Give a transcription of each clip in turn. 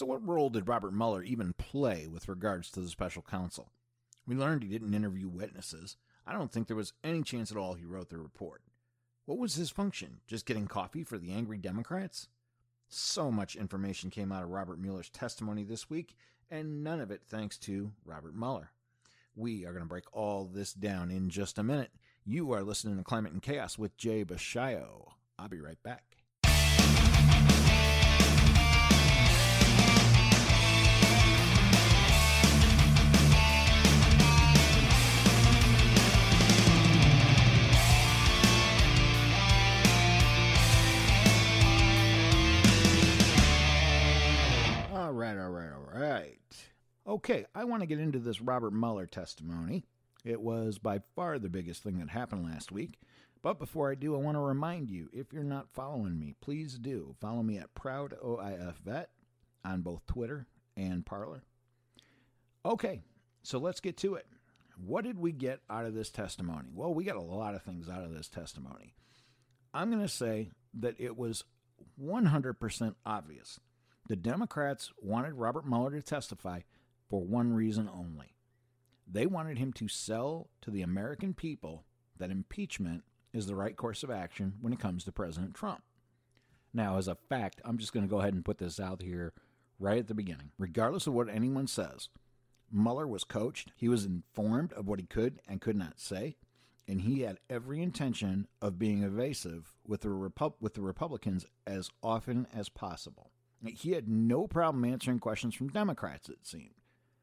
So, what role did Robert Mueller even play with regards to the special counsel? We learned he didn't interview witnesses. I don't think there was any chance at all he wrote the report. What was his function? Just getting coffee for the angry Democrats? So much information came out of Robert Mueller's testimony this week, and none of it thanks to Robert Mueller. We are going to break all this down in just a minute. You are listening to Climate and Chaos with Jay Bashayo. I'll be right back. All right, all right, all right. Okay, I want to get into this Robert Mueller testimony. It was by far the biggest thing that happened last week. But before I do, I want to remind you if you're not following me, please do. Follow me at proud ProudOIFVet on both Twitter and Parler. Okay, so let's get to it. What did we get out of this testimony? Well, we got a lot of things out of this testimony. I'm going to say that it was 100% obvious. The Democrats wanted Robert Mueller to testify for one reason only. They wanted him to sell to the American people that impeachment is the right course of action when it comes to President Trump. Now, as a fact, I'm just going to go ahead and put this out here right at the beginning. Regardless of what anyone says, Mueller was coached, he was informed of what he could and could not say, and he had every intention of being evasive with the, Repu- with the Republicans as often as possible. He had no problem answering questions from Democrats, it seemed.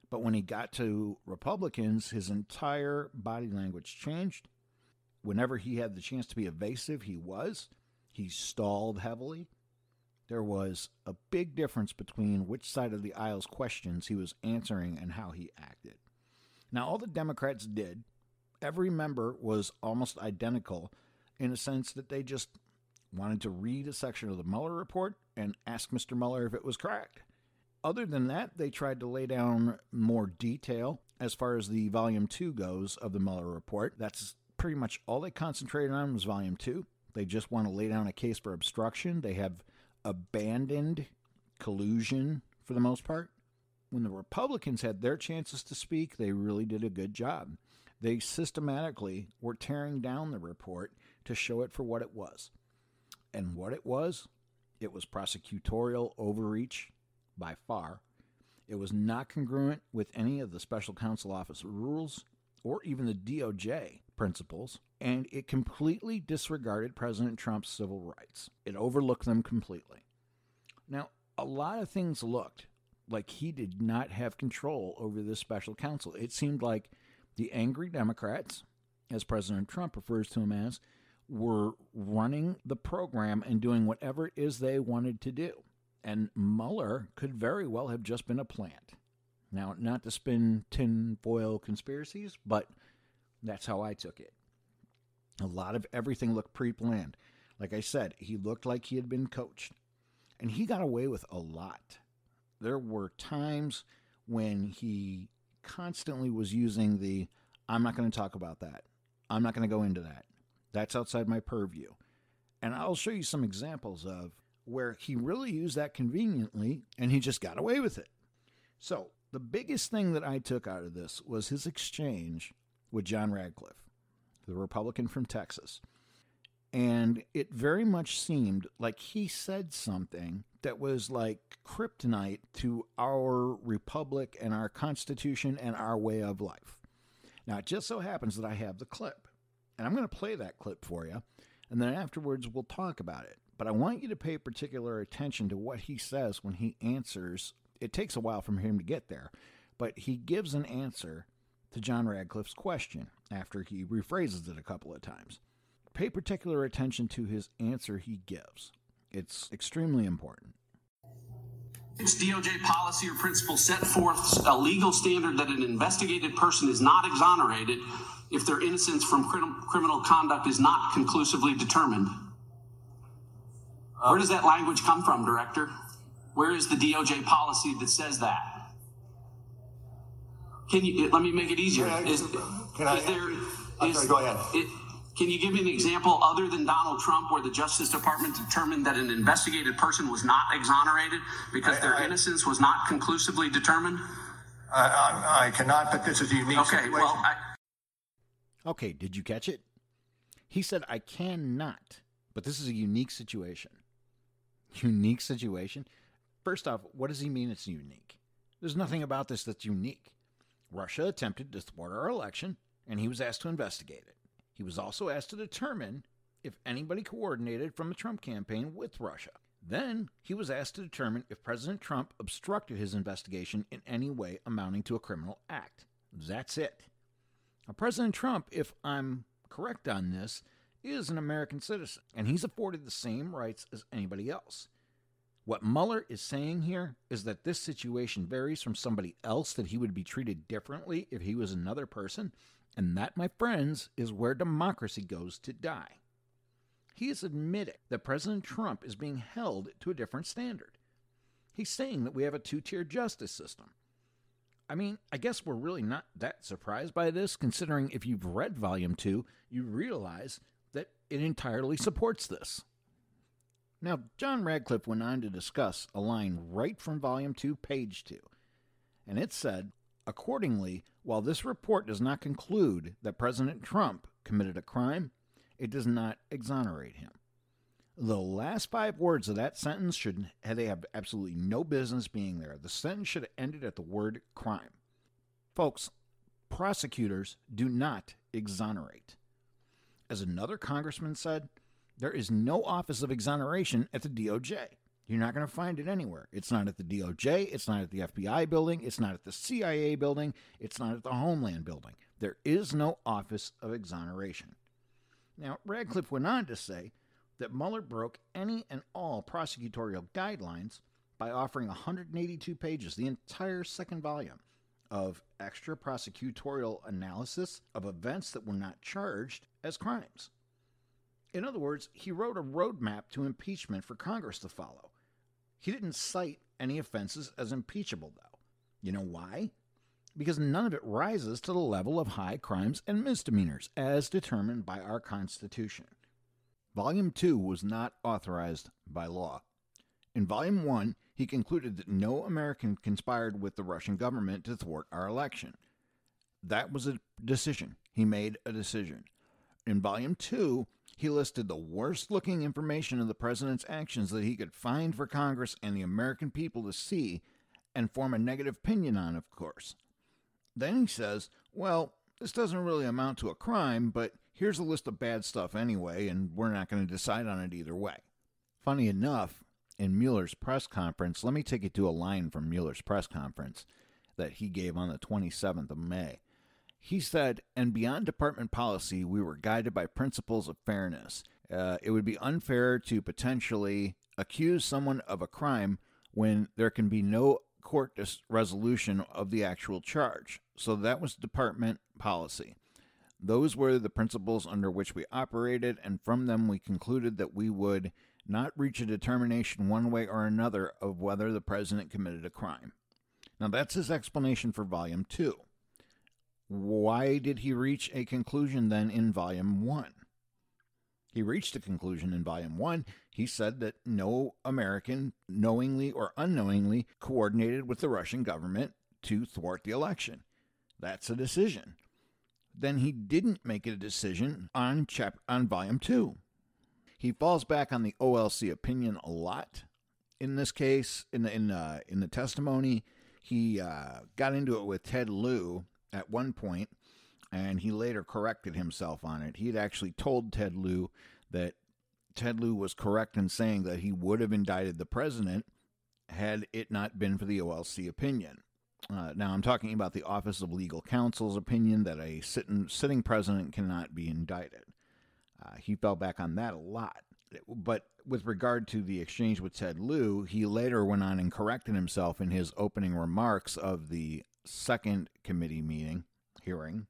But when he got to Republicans, his entire body language changed. Whenever he had the chance to be evasive, he was. He stalled heavily. There was a big difference between which side of the aisle's questions he was answering and how he acted. Now, all the Democrats did, every member was almost identical in a sense that they just wanted to read a section of the Mueller report and ask Mr. Mueller if it was correct. Other than that, they tried to lay down more detail as far as the volume 2 goes of the Mueller report. That's pretty much all they concentrated on was volume 2. They just want to lay down a case for obstruction. They have abandoned collusion for the most part. When the Republicans had their chances to speak, they really did a good job. They systematically were tearing down the report to show it for what it was. And what it was, it was prosecutorial overreach by far. It was not congruent with any of the special counsel office rules or even the DOJ principles, and it completely disregarded President Trump's civil rights. It overlooked them completely. Now, a lot of things looked like he did not have control over this special counsel. It seemed like the angry Democrats, as President Trump refers to them as, were running the program and doing whatever it is they wanted to do. And Mueller could very well have just been a plant. Now, not to spin tinfoil conspiracies, but that's how I took it. A lot of everything looked pre planned. Like I said, he looked like he had been coached. And he got away with a lot. There were times when he constantly was using the I'm not going to talk about that. I'm not going to go into that. That's outside my purview. And I'll show you some examples of where he really used that conveniently and he just got away with it. So, the biggest thing that I took out of this was his exchange with John Ratcliffe, the Republican from Texas. And it very much seemed like he said something that was like kryptonite to our republic and our constitution and our way of life. Now, it just so happens that I have the clip, and I'm going to play that clip for you, and then afterwards we'll talk about it. But I want you to pay particular attention to what he says when he answers. It takes a while for him to get there, but he gives an answer to John Ratcliffe's question after he rephrases it a couple of times. Pay particular attention to his answer he gives. It's extremely important. Its DOJ policy or principle set forth a legal standard that an investigated person is not exonerated if their innocence from crim- criminal conduct is not conclusively determined. Where does that language come from, Director? Where is the DOJ policy that says that? Can you let me make it easier? Can I- Is, can I- is there? I'm is- sorry, go ahead. it- Can you give me an example other than Donald Trump where the Justice Department determined that an investigated person was not exonerated because I- their I- innocence was not conclusively determined? I, I, cannot, but this is a unique Okay, situation. well, I, Okay, did you catch it? He said, I cannot, but this is a unique situation. Unique situation? First off, what does he mean it's unique? There's nothing about this that's unique. Russia attempted to thwart our election, and he was asked to investigate it. He was also asked to determine if anybody coordinated from the Trump campaign with Russia. Then he was asked to determine if President Trump obstructed his investigation in any way amounting to a criminal act. That's it. Now, President Trump, if I'm correct on this, is an American citizen, and he's afforded the same rights as anybody else. What Mueller is saying here is that this situation varies from somebody else, that he would be treated differently if he was another person, and that, my friends, is where democracy goes to die. He is admitting that President Trump is being held to a different standard. He's saying that we have a two tier justice system. I mean, I guess we're really not that surprised by this, considering if you've read Volume 2, you realize that it entirely supports this. Now, John Ratcliffe went on to discuss a line right from Volume 2, page 2, and it said, Accordingly, while this report does not conclude that President Trump committed a crime, it does not exonerate him. The last five words of that sentence should they have absolutely no business being there. The sentence should have ended at the word crime. Folks, prosecutors do not exonerate. As another congressman said, there is no office of exoneration at the DOJ. You're not going to find it anywhere. It's not at the DOJ, it's not at the FBI building, it's not at the CIA building, it's not at the Homeland building. There is no office of exoneration. Now, Ratcliffe went on to say that Mueller broke any and all prosecutorial guidelines by offering 182 pages, the entire second volume, of extra prosecutorial analysis of events that were not charged as crimes. In other words, he wrote a roadmap to impeachment for Congress to follow. He didn't cite any offenses as impeachable, though. You know why? Because none of it rises to the level of high crimes and misdemeanors as determined by our Constitution. Volume 2 was not authorized by law. In Volume 1, he concluded that no American conspired with the Russian government to thwart our election. That was a decision. He made a decision. In Volume 2, he listed the worst looking information of the president's actions that he could find for Congress and the American people to see and form a negative opinion on, of course. Then he says, well, this doesn't really amount to a crime, but here's a list of bad stuff anyway, and we're not going to decide on it either way. Funny enough, in Mueller's press conference, let me take you to a line from Mueller's press conference that he gave on the 27th of May. He said, and beyond department policy, we were guided by principles of fairness. Uh, it would be unfair to potentially accuse someone of a crime when there can be no court resolution of the actual charge. So that was department policy. Those were the principles under which we operated, and from them we concluded that we would not reach a determination one way or another of whether the president committed a crime. Now, that's his explanation for Volume 2. Why did he reach a conclusion then in Volume 1? He reached a conclusion in Volume 1. He said that no American, knowingly or unknowingly, coordinated with the Russian government to thwart the election. That's a decision. Then he didn't make a decision on chap- on Volume 2. He falls back on the OLC opinion a lot. In this case, in the in uh, in the testimony, he uh, got into it with Ted Lieu at one point, and he later corrected himself on it. He had actually told Ted Lieu that Ted Lieu was correct in saying that he would have indicted the president had it not been for the OLC opinion. Uh, now, I'm talking about the Office of Legal Counsel's opinion that a sitting, sitting president cannot be indicted. Uh, he fell back on that a lot. But with regard to the exchange with Ted Lieu, he later went on and corrected himself in his opening remarks of the second committee meeting hearing,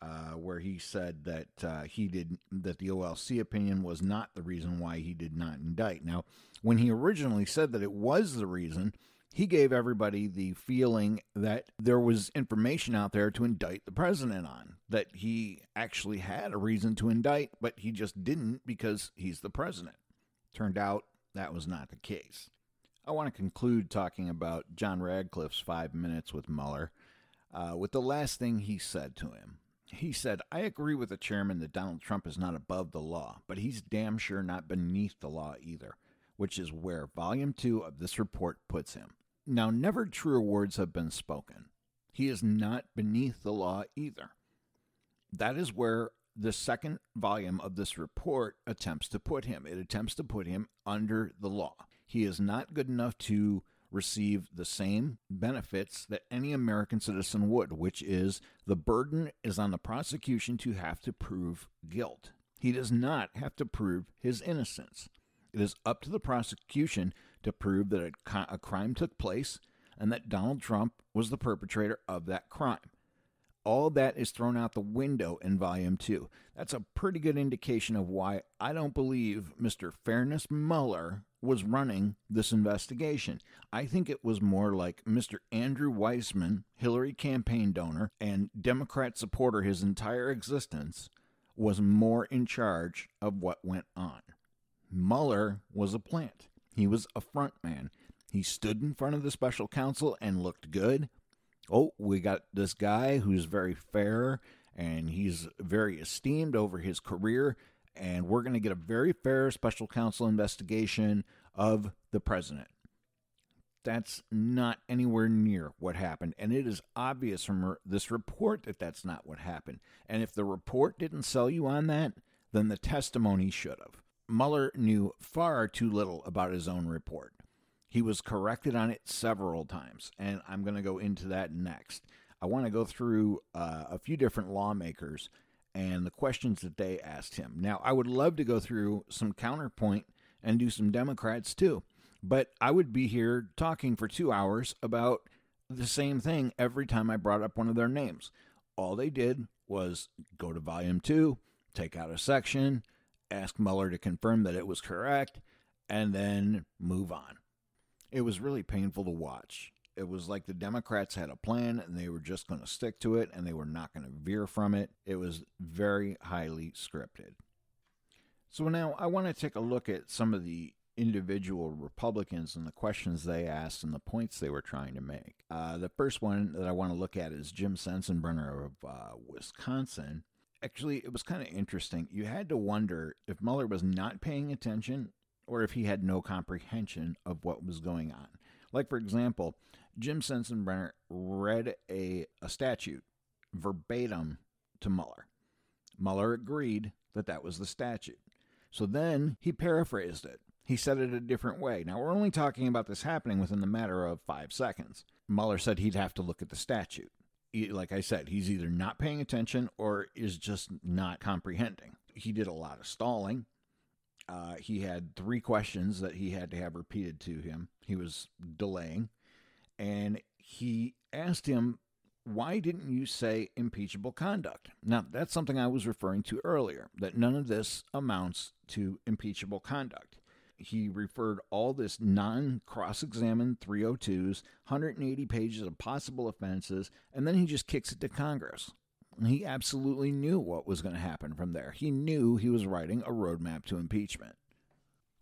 uh, where he said that uh, he did that the OLC opinion was not the reason why he did not indict. Now, when he originally said that it was the reason, he gave everybody the feeling that there was information out there to indict the president on, that he actually had a reason to indict, but he just didn't because he's the president. Turned out that was not the case. I want to conclude talking about John Ratcliffe's five minutes with Mueller uh, with the last thing he said to him. He said, I agree with the chairman that Donald Trump is not above the law, but he's damn sure not beneath the law either, which is where volume two of this report puts him. Now, never truer words have been spoken. He is not beneath the law either. That is where the second volume of this report attempts to put him. It attempts to put him under the law. He is not good enough to receive the same benefits that any American citizen would, which is the burden is on the prosecution to have to prove guilt. He does not have to prove his innocence. It is up to the prosecution to prove that a, a crime took place and that Donald Trump was the perpetrator of that crime. All that is thrown out the window in Volume 2. That's a pretty good indication of why I don't believe Mr. Fairness Mueller was running this investigation. I think it was more like Mr. Andrew Weissmann, Hillary campaign donor and Democrat supporter his entire existence, was more in charge of what went on. Mueller was a plant. He was a front man. He stood in front of the special counsel and looked good. Oh, we got this guy who's very fair and he's very esteemed over his career. And we're going to get a very fair special counsel investigation of the president. That's not anywhere near what happened. And it is obvious from this report that that's not what happened. And if the report didn't sell you on that, then the testimony should have. Mueller knew far too little about his own report. He was corrected on it several times, and I'm going to go into that next. I want to go through uh, a few different lawmakers and the questions that they asked him. Now, I would love to go through some counterpoint and do some Democrats too, but I would be here talking for two hours about the same thing every time I brought up one of their names. All they did was go to volume two, take out a section, ask Mueller to confirm that it was correct, and then move on. It was really painful to watch. It was like the Democrats had a plan and they were just going to stick to it and they were not going to veer from it. It was very highly scripted. So now I want to take a look at some of the individual Republicans and the questions they asked and the points they were trying to make. Uh, the first one that I want to look at is Jim Sensenbrenner of uh, Wisconsin actually, it was kind of interesting. You had to wonder if Mueller was not paying attention or if he had no comprehension of what was going on. Like, for example, Jim Sensenbrenner read a, a statute verbatim to Mueller. Mueller agreed that that was the statute. So then he paraphrased it. He said it a different way. Now, we're only talking about this happening within the matter of five seconds. Mueller said he'd have to look at the statute like I said, he's either not paying attention or is just not comprehending. He did a lot of stalling. Uh, he had three questions that he had to have repeated to him. He was delaying. And he asked him, Why didn't you say impeachable conduct? Now, that's something I was referring to earlier, that none of this amounts to impeachable conduct he referred all this non cross examined 302s, 180 pages of possible offenses, and then he just kicks it to Congress. He absolutely knew what was going to happen from there. He knew he was writing a roadmap to impeachment.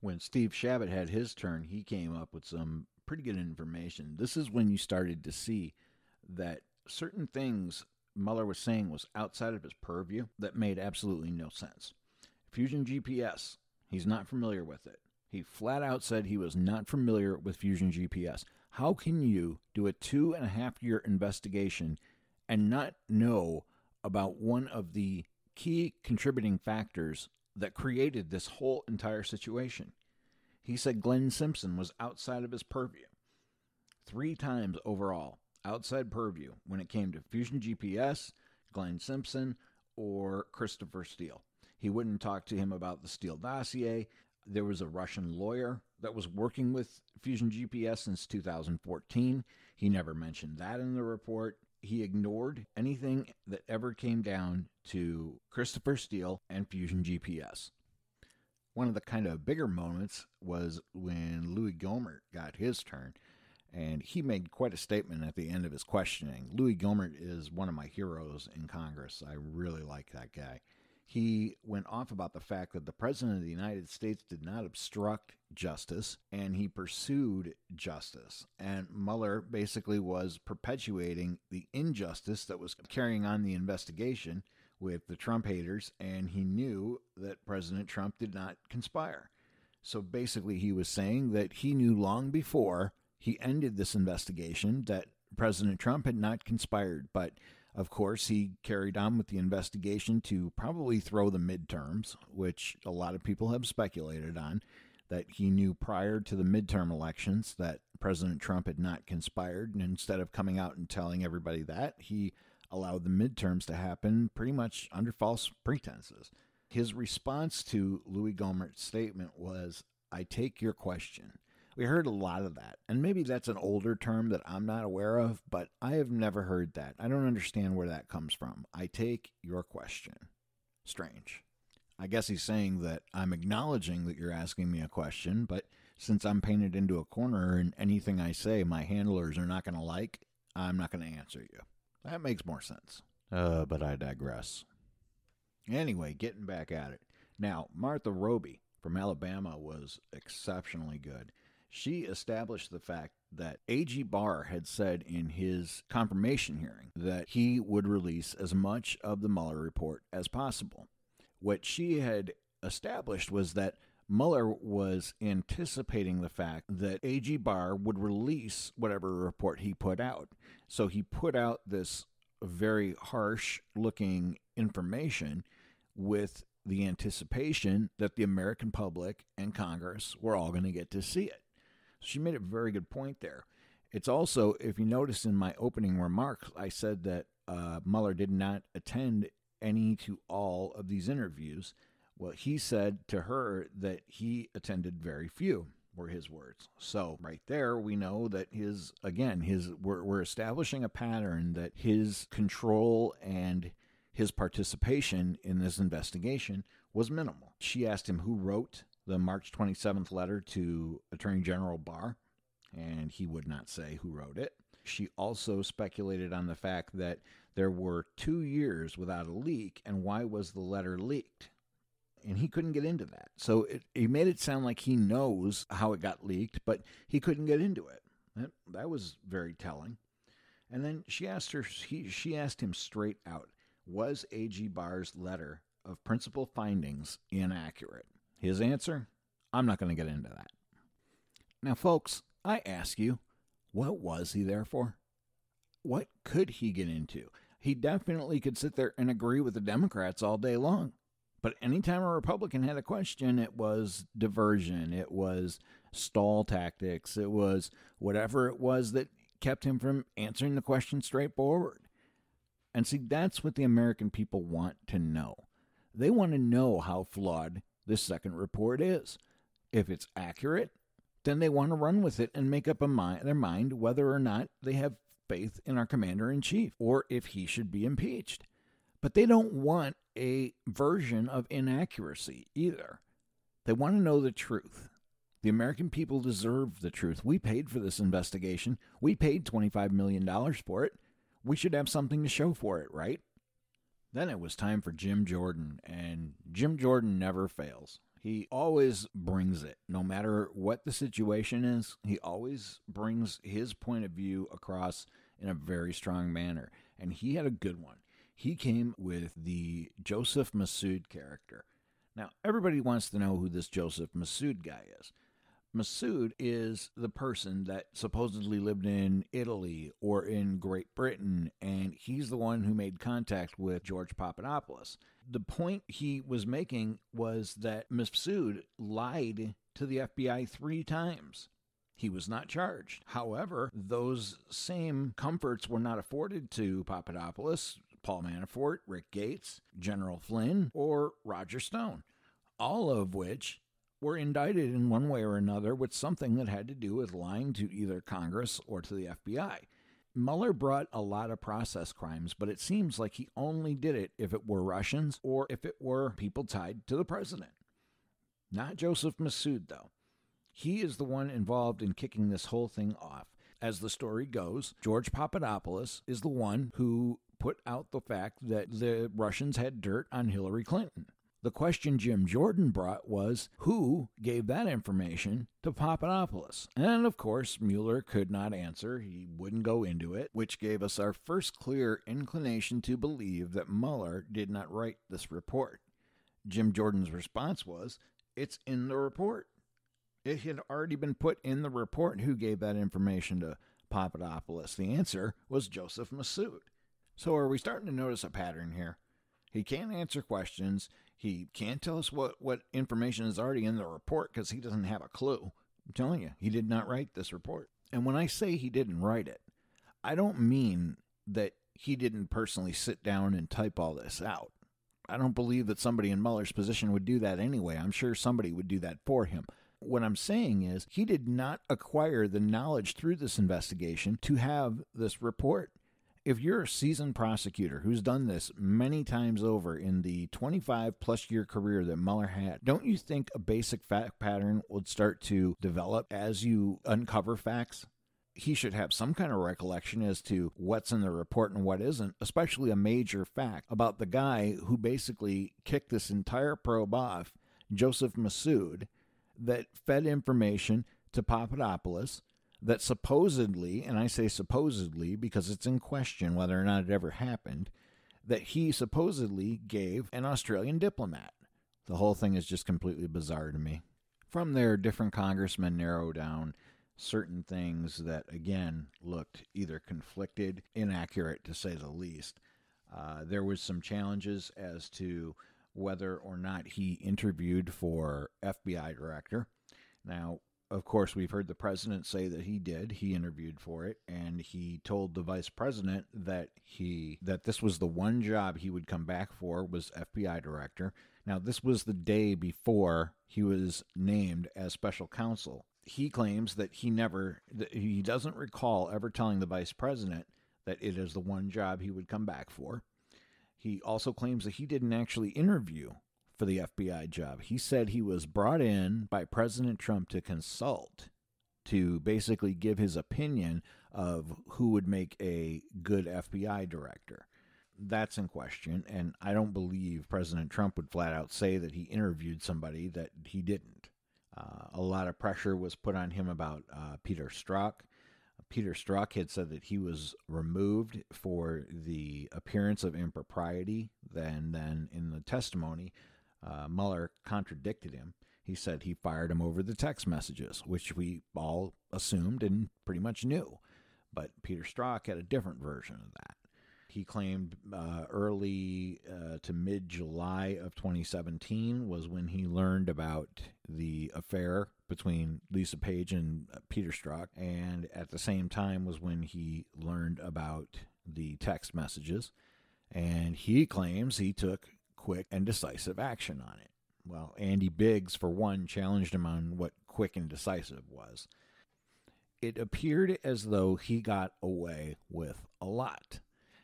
When Steve Chabot had his turn, he came up with some pretty good information. This is when you started to see that certain things Mueller was saying was outside of his purview that made absolutely no sense. Fusion GPS, he's not familiar with it. He flat out said he was not familiar with Fusion GPS. How can you do a two and a half year investigation and not know about one of the key contributing factors that created this whole entire situation? He said Glenn Simpson was outside of his purview. Three times overall, outside purview when it came to Fusion GPS, Glenn Simpson, or Christopher Steele. He wouldn't talk to him about the Steele dossier. There was a Russian lawyer that was working with Fusion GPS since 2014. He never mentioned that in the report. He ignored anything that ever came down to Christopher Steele and Fusion GPS. One of the kind of bigger moments was when Louis Gohmert got his turn. And he made quite a statement at the end of his questioning. Louis Gohmert is one of my heroes in Congress. I really like that guy. He went off about the fact that the President of the United States did not obstruct justice and he pursued justice. And Mueller basically was perpetuating the injustice that was carrying on the investigation with the Trump haters, and he knew that President Trump did not conspire. So basically, he was saying that he knew long before he ended this investigation that President Trump had not conspired. But of course, he carried on with the investigation to probably throw the midterms, which a lot of people have speculated on. That he knew prior to the midterm elections that President Trump had not conspired. And instead of coming out and telling everybody that, he allowed the midterms to happen pretty much under false pretenses. His response to Louis Gohmert's statement was, I take your question. We heard a lot of that, and maybe that's an older term that I'm not aware of, but I have never heard that. I don't understand where that comes from. I take your question. Strange. I guess he's saying that I'm acknowledging that you're asking me a question, but since I'm painted into a corner and anything I say my handlers are not going to like, I'm not going to answer you. That makes more sense. Uh, but I digress. Anyway, getting back at it. Now, Martha Roby from Alabama was exceptionally good. She established the fact that A.G. Barr had said in his confirmation hearing that he would release as much of the Mueller report as possible. What she had established was that Mueller was anticipating the fact that A.G. Barr would release whatever report he put out. So he put out this very harsh looking information with the anticipation that the American public and Congress were all going to get to see it. She made a very good point there. It's also, if you notice in my opening remarks, I said that uh, Mueller did not attend any to all of these interviews. Well, he said to her that he attended very few were his words. So right there, we know that his again his we're, we're establishing a pattern that his control and his participation in this investigation was minimal. She asked him who wrote the March 27th letter to Attorney General Barr, and he would not say who wrote it. She also speculated on the fact that there were two years without a leak, and why was the letter leaked? and he couldn't get into that. So it, he made it sound like he knows how it got leaked, but he couldn't get into it. That, that was very telling. And then she asked her, he, she asked him straight out, was A.G. Barr's letter of principal findings inaccurate? His answer, I'm not going to get into that. Now, folks, I ask you, what was he there for? What could he get into? He definitely could sit there and agree with the Democrats all day long. But anytime a Republican had a question, it was diversion, it was stall tactics, it was whatever it was that kept him from answering the question straightforward. And see, that's what the American people want to know. They want to know how flawed this second report is. If it's accurate, then they want to run with it and make up mind, their mind whether or not they have faith in our commander in chief or if he should be impeached. But they don't want a version of inaccuracy either. They want to know the truth. The American people deserve the truth. We paid for this investigation. We paid $25 million for it. We should have something to show for it, right? Then it was time for Jim Jordan, and Jim Jordan never fails. He always brings it, no matter what the situation is. He always brings his point of view across in a very strong manner, and he had a good one he came with the Joseph Mifsud character. Now, everybody wants to know who this Joseph Mifsud guy is. Mifsud is the person that supposedly lived in Italy or in Great Britain, and he's the one who made contact with George Papadopoulos. The point he was making was that Mifsud lied to the FBI three times. He was not charged. However, those same comforts were not afforded to Papadopoulos Paul Manafort, Rick Gates, General Flynn, or Roger Stone, all of which were indicted in one way or another with something that had to do with lying to either Congress or to the FBI. Mueller brought a lot of process crimes, but it seems like he only did it if it were Russians or if it were people tied to the president. Not Joseph Mifsud, though. He is the one involved in kicking this whole thing off. As the story goes, George Papadopoulos is the one who put out the fact that the Russians had dirt on Hillary Clinton. The question Jim Jordan brought was who gave that information to Papadopoulos? And of course, Mueller could not answer. He wouldn't go into it, which gave us our first clear inclination to believe that Mueller did not write this report. Jim Jordan's response was, It's in the report. It had already been put in the report who gave that information to Papadopoulos. The answer was Joseph Mifsud. So are we starting to notice a pattern here? He can't answer questions. He can't tell us what, what information is already in the report because he doesn't have a clue. I'm telling you, he did not write this report. And when I say he didn't write it, I don't mean that he didn't personally sit down and type all this out. I don't believe that somebody in Mueller's position would do that anyway. I'm sure somebody would do that for him. What I'm saying is, he did not acquire the knowledge through this investigation to have this report if you're a seasoned prosecutor who's done this many times over in the 25 plus year career that Mueller had, don't you think a basic fact pattern would start to develop as you uncover facts? He should have some kind of recollection as to what's in the report and what isn't, especially a major fact about the guy who basically kicked this entire probe off, Joseph Mifsud, that fed information to Papadopoulos that supposedly, and I say supposedly because it's in question whether or not it ever happened, that he supposedly gave an Australian diplomat. The whole thing is just completely bizarre to me. From there, different congressmen narrow down certain things that, again, looked either conflicted, inaccurate to say the least. Uh, there was some challenges as to whether or not he interviewed for FBI director. Now, of course, we've heard the president say that he did. He interviewed for it, and he told the vice president that he that this was the one job he would come back for was FBI director. Now, this was the day before he was named as special counsel. He claims that he never that he doesn't recall ever telling the vice president that it is the one job he would come back for. He also claims that he didn't actually interview for the FBI job. He said he was brought in by President Trump to consult, to basically give his opinion of who would make a good FBI director. That's in question, and I don't believe President Trump would flat out say that he interviewed somebody that he didn't. Uh, a lot of pressure was put on him about uh, Peter Strzok. Peter Strzok had said that he was removed for the appearance of impropriety. Then, then in the testimony, uh, Mueller contradicted him. He said he fired him over the text messages, which we all assumed and pretty much knew. But Peter Strzok had a different version of that. He claimed uh, early uh, to mid July of 2017 was when he learned about the affair between Lisa Page and uh, Peter Strzok, and at the same time was when he learned about the text messages. And he claims he took quick and decisive action on it. Well, Andy Biggs, for one, challenged him on what quick and decisive was. It appeared as though he got away with a lot.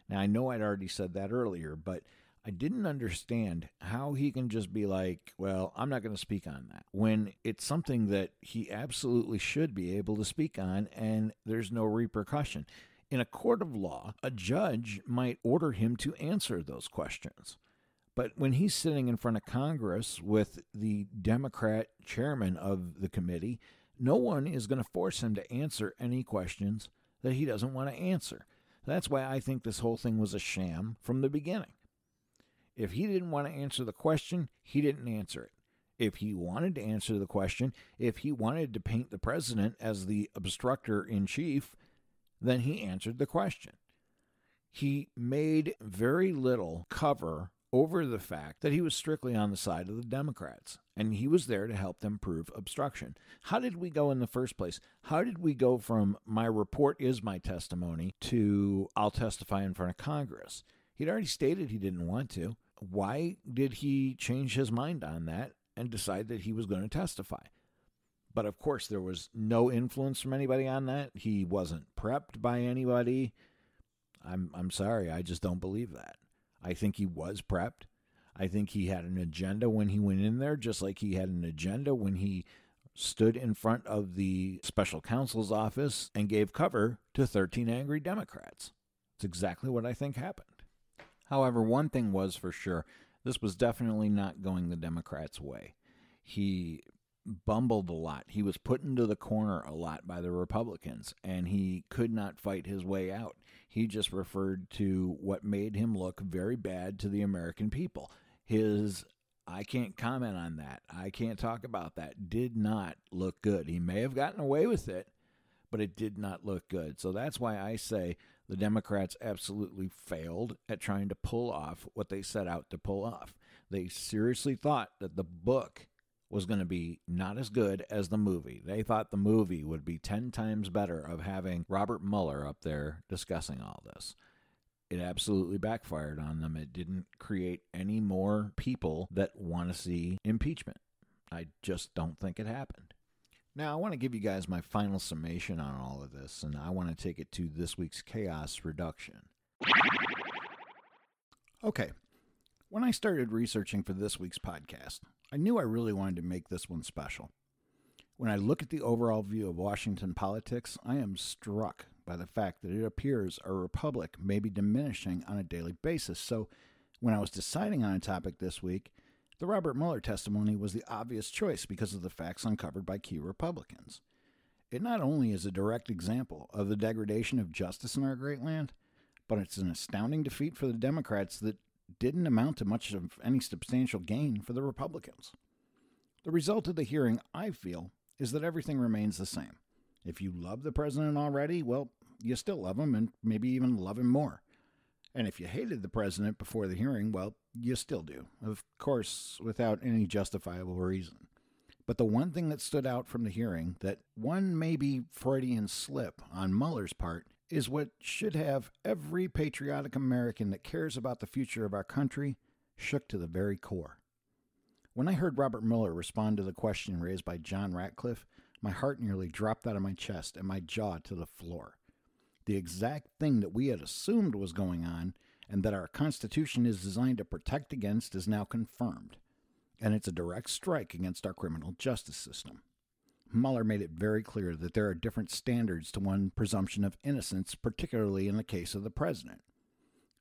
Now, I know I'd already said that earlier, but I didn't understand how he can just be like, well, I'm not going to speak on that when it's something that he absolutely should be able to speak on and there's no repercussion. In a court of law, a judge might order him to answer those questions. But when he's sitting in front of Congress with the Democrat chairman of the committee, no one is going to force him to answer any questions that he doesn't want to answer. That's why I think this whole thing was a sham from the beginning. If he didn't want to answer the question, he didn't answer it. If he wanted to answer the question, if he wanted to paint the president as the obstructor in chief, then he answered the question. He made very little cover over the fact that he was strictly on the side of the Democrats and he was there to help them prove obstruction. How did we go in the first place? How did we go from my report is my testimony to I'll testify in front of Congress? He'd already stated he didn't want to. Why did he change his mind on that and decide that he was going to testify? But of course, there was no influence from anybody on that. He wasn't prepped by anybody. I'm I'm sorry, I just don't believe that. I think he was prepped. I think he had an agenda when he went in there, just like he had an agenda when he stood in front of the special counsel's office and gave cover to 13 angry Democrats. It's exactly what I think happened. However, one thing was for sure this was definitely not going the Democrats' way. He bumbled a lot. He was put into the corner a lot by the Republicans, and he could not fight his way out. He just referred to what made him look very bad to the American people. His I can't comment on that. I can't talk about that. Did not look good. He may have gotten away with it, but it did not look good. So that's why I say the Democrats absolutely failed at trying to pull off what they set out to pull off. They seriously thought that the book was going to be not as good as the movie. They thought the movie would be 10 times better of having Robert Mueller up there discussing all this it absolutely backfired on them. It didn't create any more people that want to see impeachment. I just don't think it happened. Now, I want to give you guys my final summation on all of this, and I want to take it to this week's chaos reduction. Okay, when I started researching for this week's podcast, I knew I really wanted to make this one special. When I look at the overall view of Washington politics, I am struck by the fact that it appears our republic may be diminishing on a daily basis. So, when I was deciding on a topic this week, the Robert Mueller testimony was the obvious choice because of the facts uncovered by key Republicans. It not only is a direct example of the degradation of justice in our great land, but it's an astounding defeat for the Democrats that didn't amount to much of any substantial gain for the Republicans. The result of the hearing, I feel, is that everything remains the same. If you love the president already, well, you still love him and maybe even love him more. And if you hated the president before the hearing, well, you still do. Of course, without any justifiable reason. But the one thing that stood out from the hearing, that one maybe Freudian slip on Mueller's part, is what should have every patriotic American that cares about the future of our country shook to the very core. When I heard Robert Mueller respond to the question raised by John Ratcliffe, my heart nearly dropped out of my chest and my jaw to the floor. The exact thing that we had assumed was going on and that our Constitution is designed to protect against is now confirmed. And it's a direct strike against our criminal justice system. Mueller made it very clear that there are different standards to one presumption of innocence, particularly in the case of the president.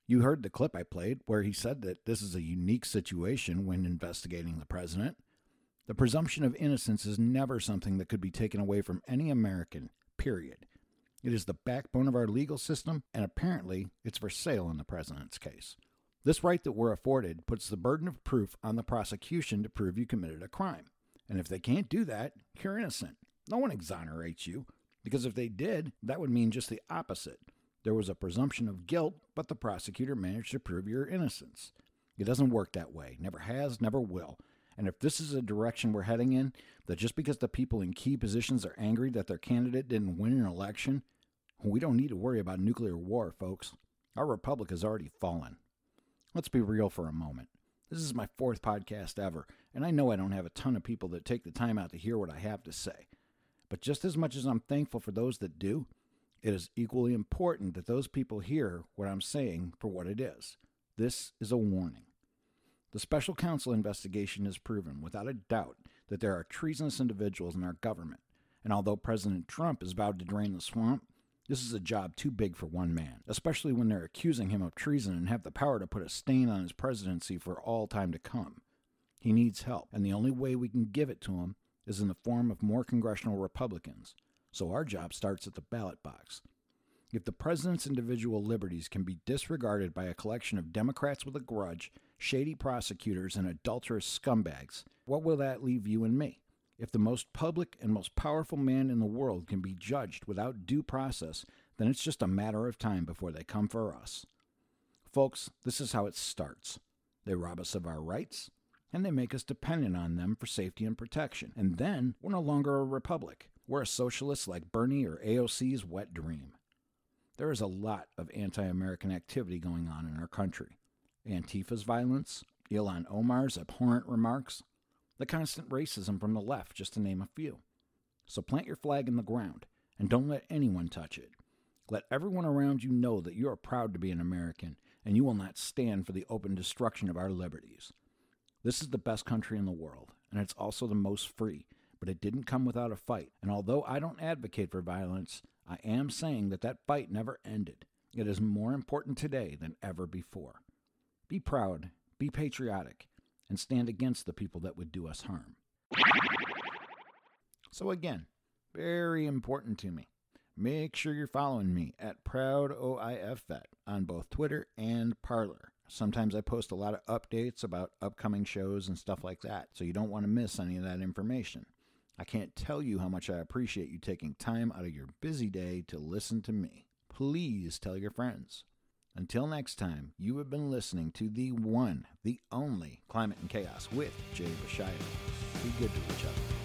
You heard the clip I played where he said that this is a unique situation when investigating the president. The presumption of innocence is never something that could be taken away from any American, period. It is the backbone of our legal system, and apparently it's for sale in the president's case. This right that we're afforded puts the burden of proof on the prosecution to prove you committed a crime. And if they can't do that, you're innocent. No one exonerates you, because if they did, that would mean just the opposite. There was a presumption of guilt, but the prosecutor managed to prove your innocence. It doesn't work that way. Never has, never will. And if this is a direction we're heading in, that just because the people in key positions are angry that their candidate didn't win an election, we don't need to worry about nuclear war, folks. Our republic has already fallen. Let's be real for a moment. This is my fourth podcast ever, and I know I don't have a ton of people that take the time out to hear what I have to say. But just as much as I'm thankful for those that do, it is equally important that those people hear what I'm saying for what it is. This is a warning. The special counsel investigation has proven, without a doubt, that there are treasonous individuals in our government. And although President Trump is vowed to drain the swamp, this is a job too big for one man, especially when they're accusing him of treason and have the power to put a stain on his presidency for all time to come. He needs help, and the only way we can give it to him is in the form of more congressional Republicans. So our job starts at the ballot box. If the president's individual liberties can be disregarded by a collection of Democrats with a grudge, shady prosecutors, and adulterous scumbags, what will that leave you and me? If the most public and most powerful man in the world can be judged without due process, then it's just a matter of time before they come for us. Folks, this is how it starts. They rob us of our rights, and they make us dependent on them for safety and protection. And then we're no longer a republic. We're a socialist like Bernie or AOC's wet dream. There is a lot of anti American activity going on in our country. Antifa's violence, Ilhan Omar's abhorrent remarks, the constant racism from the left, just to name a few. So plant your flag in the ground and don't let anyone touch it. Let everyone around you know that you are proud to be an American and you will not stand for the open destruction of our liberties. This is the best country in the world, and it's also the most free, but it didn't come without a fight. And although I don't advocate for violence, I am saying that that fight never ended. It is more important today than ever before. Be proud, be patriotic, and stand against the people that would do us harm. So, again, very important to me. Make sure you're following me at ProudOIFVet on both Twitter and Parler. Sometimes I post a lot of updates about upcoming shows and stuff like that, so you don't want to miss any of that information. I can't tell you how much I appreciate you taking time out of your busy day to listen to me. Please tell your friends. Until next time, you have been listening to the one, the only Climate and Chaos with Jay Bashida. Be good to each other.